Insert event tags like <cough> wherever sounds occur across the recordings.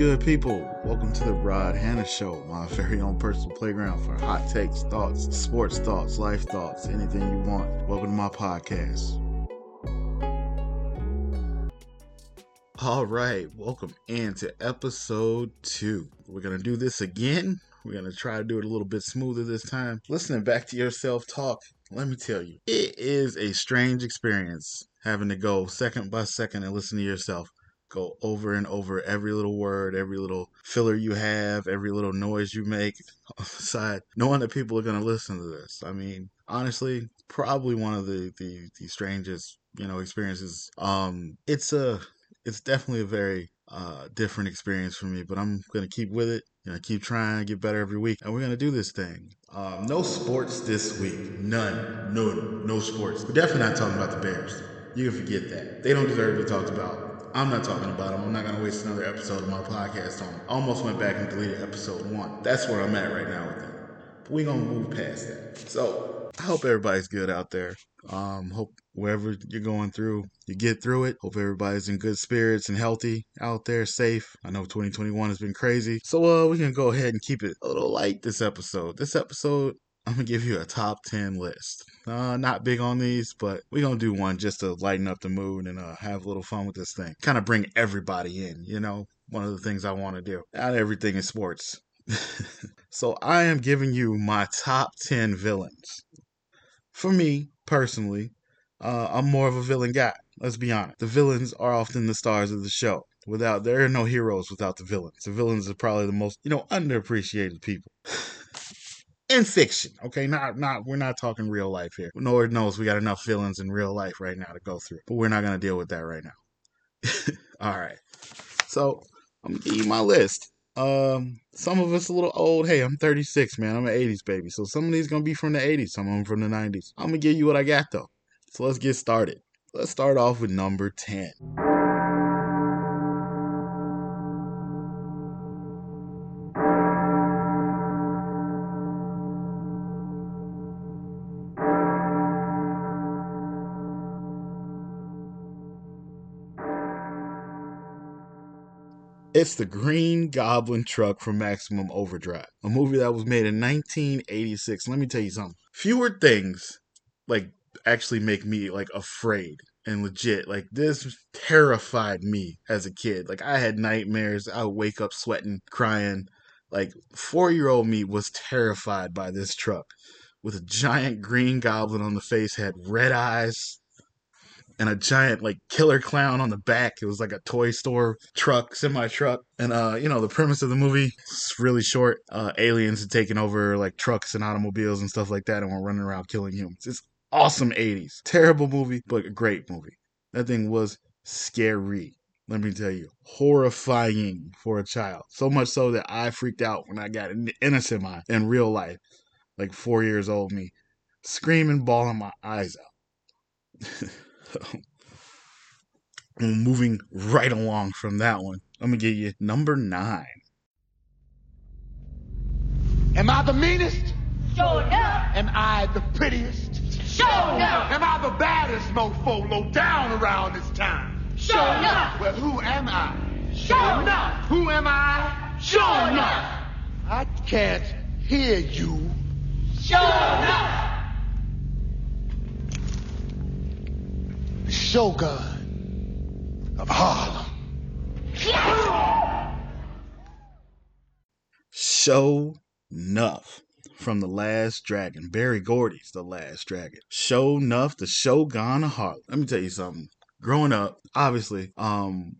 Good, people? Welcome to the Rod Hanna Show, my very own personal playground for hot takes, thoughts, sports thoughts, life thoughts, anything you want. Welcome to my podcast. All right, welcome into episode two. We're gonna do this again. We're gonna try to do it a little bit smoother this time. Listening back to yourself talk, let me tell you, it is a strange experience having to go second by second and listen to yourself go over and over every little word, every little filler you have, every little noise you make <laughs> on the side, knowing that people are going to listen to this. I mean, honestly, probably one of the, the, the strangest, you know, experiences. Um, it's a, it's definitely a very uh, different experience for me, but I'm going to keep with it. You know, keep trying to get better every week, and we're gonna do this thing. Um, no sports this week. None. No, No sports. We're definitely not talking about the Bears. You can forget that. They don't deserve to be talked about. I'm not talking about them. I'm not going to waste another episode of my podcast on them. I almost went back and deleted episode one. That's where I'm at right now with them. But we're going to move past that. So I hope everybody's good out there. Um, hope wherever you're going through, you get through it. Hope everybody's in good spirits and healthy out there, safe. I know 2021 has been crazy. So uh, going to go ahead and keep it a little light this episode. This episode, I'm to give you a top 10 list. Uh, not big on these, but we're gonna do one just to lighten up the mood and uh, have a little fun with this thing. Kind of bring everybody in, you know. One of the things I want to do. Not everything is sports. <laughs> so I am giving you my top ten villains. For me personally, uh, I'm more of a villain guy. Let's be honest. The villains are often the stars of the show. Without there are no heroes without the villains. The villains are probably the most you know underappreciated people. <laughs> in fiction. Okay, not not we're not talking real life here. Lord knows we got enough feelings in real life right now to go through, but we're not gonna deal with that right now. <laughs> All right, so I'm gonna give you my list. Um, some of us a little old. Hey, I'm 36, man. I'm an 80s baby, so some of these gonna be from the 80s, some of them from the 90s. I'm gonna give you what I got though. So let's get started. Let's start off with number 10. It's the Green Goblin truck from Maximum Overdrive, a movie that was made in 1986. Let me tell you something. Fewer things like actually make me like afraid and legit. Like this terrified me as a kid. Like I had nightmares. I would wake up sweating, crying. Like four year old me was terrified by this truck with a giant green goblin on the face, had red eyes, and a giant like killer clown on the back. It was like a toy store truck, semi truck. And uh, you know, the premise of the movie is really short. Uh, aliens had taken over like trucks and automobiles and stuff like that and were running around killing humans. It's awesome 80s. Terrible movie, but a great movie. That thing was scary. Let me tell you, horrifying for a child. So much so that I freaked out when I got in, in a semi in real life, like four years old me, screaming, bawling my eyes out. <laughs> <laughs> moving right along from that one, I'm gonna give you number nine. Am I the meanest? Sure enough. Am I the prettiest? Sure enough. Am I the baddest mofo low down around this town? Sure enough. Well, who am I? Sure enough. Who am I? Sure enough. I can't hear you. Sure enough. The Shogun of Harlem. Show Nuff from The Last Dragon. Berry Gordy's The Last Dragon. Sho'nuff, the Shogun of Harlem. Let me tell you something. Growing up, obviously, um,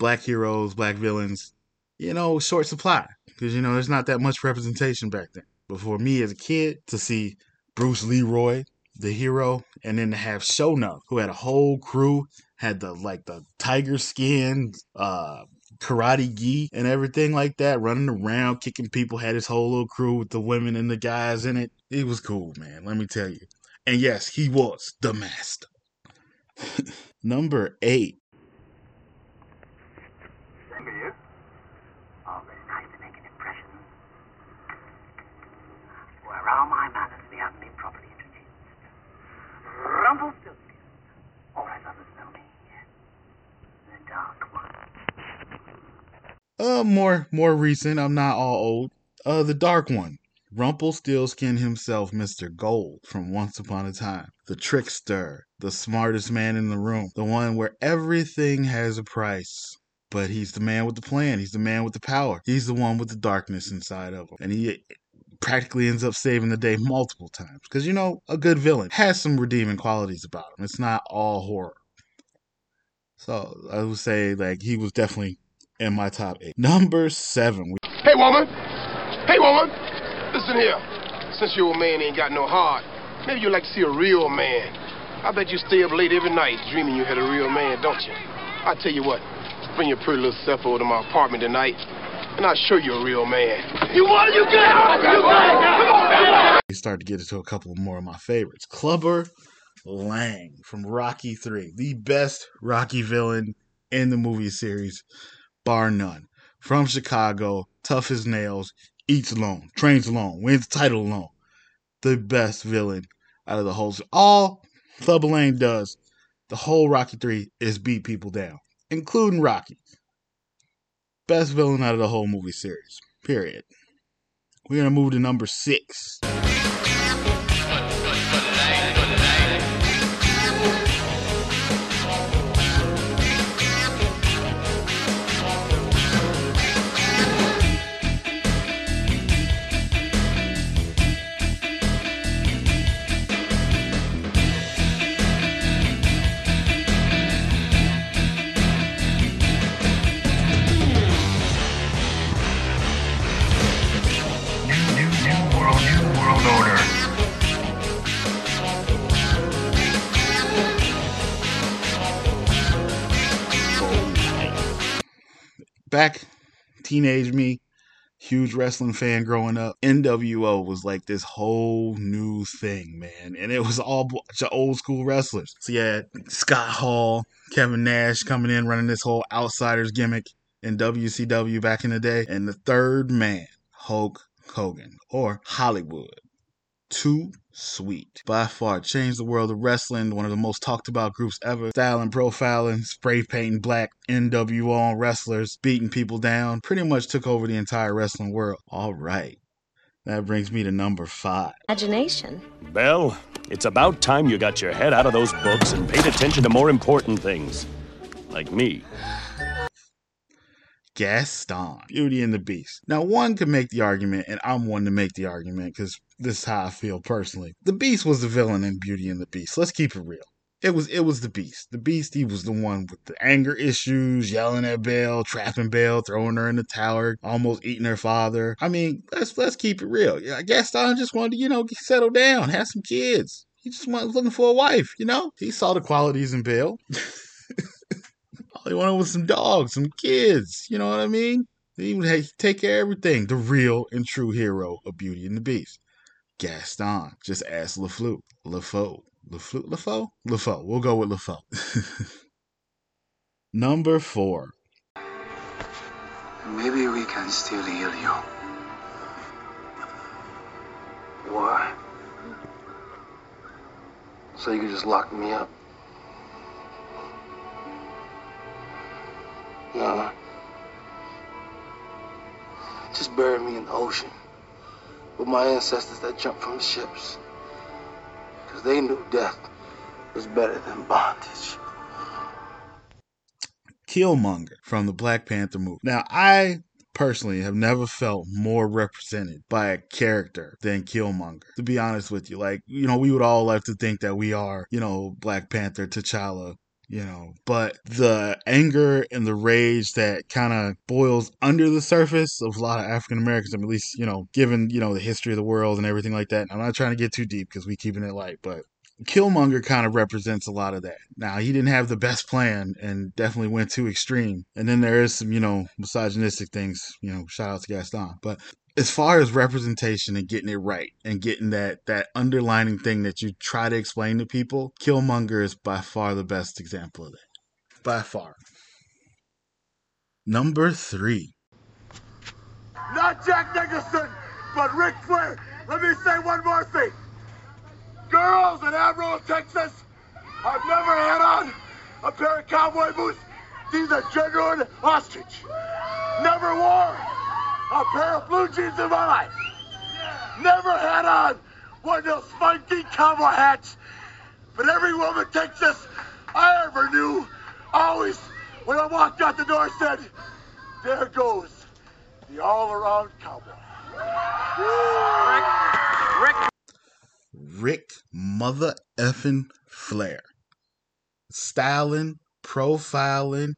black heroes, black villains, you know, short supply. Because, you know, there's not that much representation back then. But for me as a kid to see Bruce Leroy, the hero, and then to have Sho'nuff, who had a whole crew, had the like the tiger skin, uh, karate gi and everything like that, running around, kicking people, had his whole little crew with the women and the guys in it. It was cool, man, let me tell you. And yes, he was the master. <laughs> Number eight. Here. Always nice to make an impression. Where are my manners? We haven't been properly introduced. Rumpelstiltskin. Or as others know me, the Dark One. Uh, more more recent. I'm not all old. Uh, the dark one. Rumpelstiltskin himself, Mr. Gold, from Once Upon a Time. The trickster, the smartest man in the room, the one where everything has a price. But he's the man with the plan. He's the man with the power. He's the one with the darkness inside of him. And he practically ends up saving the day multiple times. Because, you know, a good villain has some redeeming qualities about him. It's not all horror. So I would say, like, he was definitely in my top eight. Number seven. Hey, woman. Hey, woman. Listen here. Since your old man ain't got no heart, maybe you'd like to see a real man. I bet you stay up late every night dreaming you had a real man, don't you? I tell you what, bring your pretty little self over to my apartment tonight, and I'll sure you're a real man. You want it? You get out! You got it! Come on! We start to get into a couple more of my favorites. Clubber Lang from Rocky 3, the best Rocky villain in the movie series, bar none. From Chicago, tough as nails, eats alone, trains alone, wins the title alone. The best villain out of the whole. All Clubber Lang does, the whole Rocky 3, is beat people down, including Rocky. Best villain out of the whole movie series. Period. We're gonna move to number six. Back teenage me huge wrestling fan growing up nwo was like this whole new thing man. And it was all old school wrestlers. So yeah scott hall kevin nash coming in running this whole outsiders gimmick in wcw back in the day. And the third man hulk hogan or hollywood too sweet. By far changed the world of wrestling, one of the most talked about groups ever. Styling, profiling, spray painting black NWO on wrestlers, beating people down, pretty much took over the entire wrestling world. All right. That brings me to number five. Imagination. Belle, it's about time you got your head out of those books and paid attention to more important things. Like me. Gaston, Beauty and the Beast. Now, one could make the argument, and I'm one to make the argument because this is how I feel personally. The Beast was the villain in Beauty and the Beast. Let's keep it real. It was it was the Beast. The Beast, he was the one with the anger issues, yelling at Belle, trapping Belle, throwing her in the tower, almost eating her father. I mean, let's let's keep it real. Gaston just wanted to, you know, settle down, have some kids. He just was looking for a wife, you know? He saw the qualities in Belle. <laughs> He wanted was some dogs, some kids. You know what I mean? He would take care of everything. The real and true hero of Beauty and the Beast. Gaston. Just ask LeFleur. LeFou. LeFleur? LeFou? LeFou. We'll go with LeFou. <laughs> Number four. Maybe we can still heal you. Why? So you can just lock me up? No. Just bury me in the ocean with my ancestors that jumped from the ships. Because they knew death was better than bondage. Killmonger from the Black Panther movie. Now, I personally have never felt more represented by a character than Killmonger. To be honest with you, like, you know, we would all like to think that we are, you know, Black Panther, T'Challa, you know, but the anger and the rage that kind of boils under the surface of a lot of African Americans, at least, you know, given, you know, the history of the world and everything like that. I'm not trying to get too deep because we keeping it light, but Killmonger kind of represents a lot of that. Now, he didn't have the best plan and definitely went too extreme. And then there is some, you know, misogynistic things, you know, shout out to Gaston. But as far as representation and getting it right and getting that that underlining thing that you try to explain to people, Killmonger is by far the best example of that. By far. Number three. Not Jack Nicholson, but Ric Flair. Let me say one more thing. Girls in Amarillo, Texas, I've never had on a pair of cowboy boots. These are genuine ostrich. Never wore a pair of blue jeans in my life. Never had on one of those funky cowboy hats. But every woman Texas I ever knew always, when I walked out the door, said, There goes the all around cowboy. Ric Ric mother effing Flair. Styling, profiling,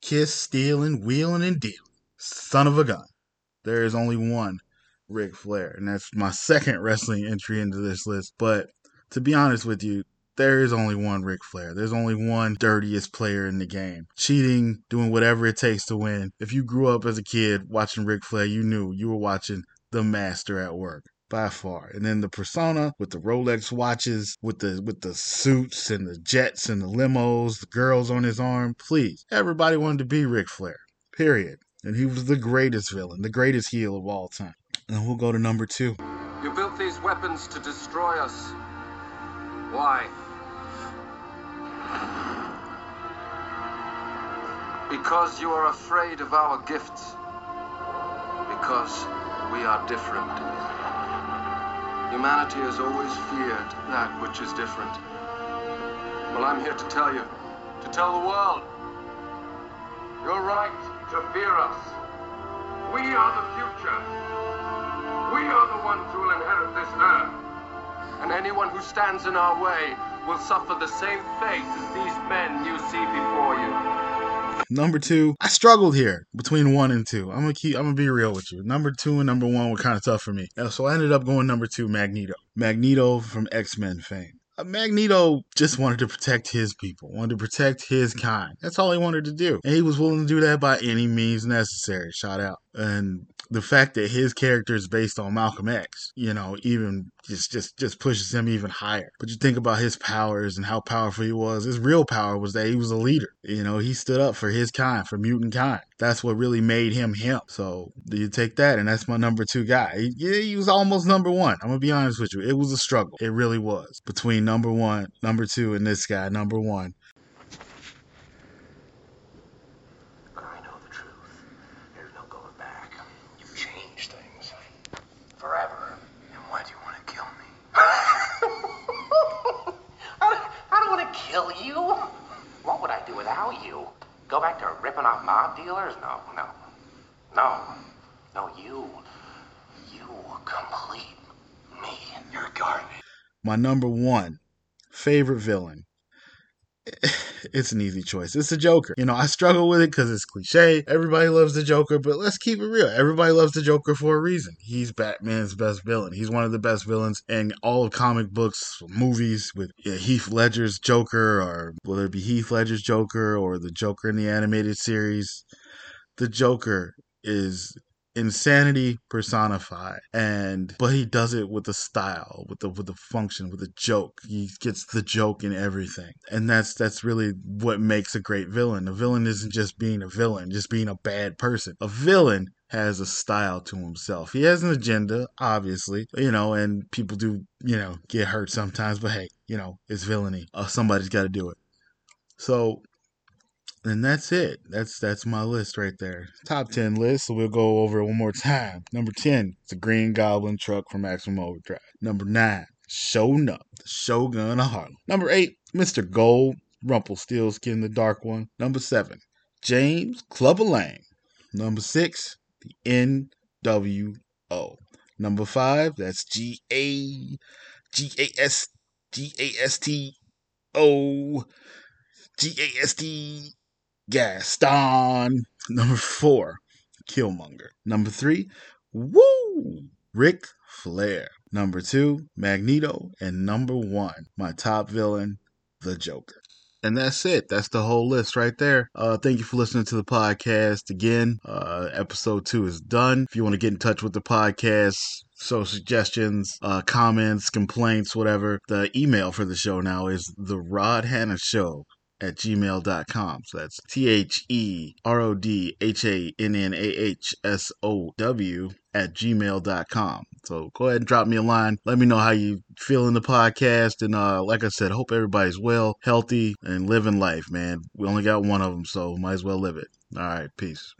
kiss stealing, wheeling and dealing. Son of a gun. There is only one Ric Flair, and that's my second <laughs> wrestling entry into this list. But to be honest with you, there is only one Ric Flair. There's only one dirtiest player in the game. Cheating, doing whatever it takes to win. If you grew up as a kid watching Ric Flair, you knew you were watching the master at work by far. And then the persona with the Rolex watches, with the with the suits and the jets and the limos, the girls on his arm. Please, everybody wanted to be Ric Flair. Period. And he was the greatest villain, the greatest heel of all time. And we'll go to number two. You built these weapons to destroy us. Why? Because you are afraid of our gifts. Because we are different. Humanity has always feared that which is different. Well, I'm here to tell you, to tell the world, you're right to fear us. We are the future. We are the ones who will inherit this earth. And anyone who stands in our way will suffer the same fate as these men you see before you. Number two, I struggled here between one and two. I'm gonna keep. I'm gonna be real with you. Number two and number one were kind of tough for me, so I ended up going number two, Magneto. Magneto from X Men fame. Uh, Magneto just wanted to protect his people, wanted to protect his kind. That's all he wanted to do, and he was willing to do that by any means necessary. Shout out. And the fact that his character is based on Malcolm X, you know, even just just just pushes him even higher. But you think about his powers and how powerful he was. His real power was that he was a leader. You know, he stood up for his kind, for mutant kind. That's what really made him him. So you take that, and that's my number two guy. He, yeah, he was almost number one. I'm gonna be honest with you. It was a struggle. It really was between number one, number two, and this guy, number one. I know the truth. There's no going back. You've changed things. Forever. And why do you want to kill me? I, I don't want to kill you. What would I do without you? Go back to ripping off mob dealers? No, no. No. No, you. You complete me. You're garbage. My number one favorite villain. <laughs> It's an easy choice. It's the Joker. You know, I struggle with it because it's cliche. Everybody loves the Joker, but let's keep it real. Everybody loves the Joker for a reason. He's Batman's best villain. He's one of the best villains in all of comic books, movies with yeah, Heath Ledger's Joker, or whether it be Heath Ledger's Joker or the Joker in the animated series. The Joker is insanity personified. And but he does it with a style with the with the function with a joke. He gets the joke in everything. And that's that's really what makes a great villain. A villain isn't just being a villain just being a bad person. A villain has a style to himself. He has an agenda obviously you know and people do you know get hurt sometimes but hey you know it's villainy. Uh, somebody's got to do it. So and that's it. That's that's my list right there. Top ten list. So we'll go over it one more time. Number ten, the Green Goblin truck from Maximum Overdrive. Number nine, Sho'nuff, the Shogun of Harlem. Number eight, Mr. Gold, Rumpelstiltskin, the Dark One. Number seven, James Clubber Lang. Number six, the NWO. Number five, that's G A G A S G A S T O G A S T Gaston. Number four, Killmonger. Number three, Woo! Ric Flair. Number two, Magneto. And number one, my top villain, the Joker. And that's it. That's the whole list right there. Uh, thank you for listening to the podcast again. Uh, episode two is done. If you want to get in touch with the podcast, so suggestions, uh, comments, complaints, whatever, the email for the show now is the Rod Hanna Show at gmail.com. So that's T H E R O D H A N N A H S O W at gmail.com. So go ahead and drop me a line. Let me know how you feel in the podcast. And uh, like I said, hope everybody's well, healthy, and living life, man. We only got one of them, so might as well live it. All right, peace.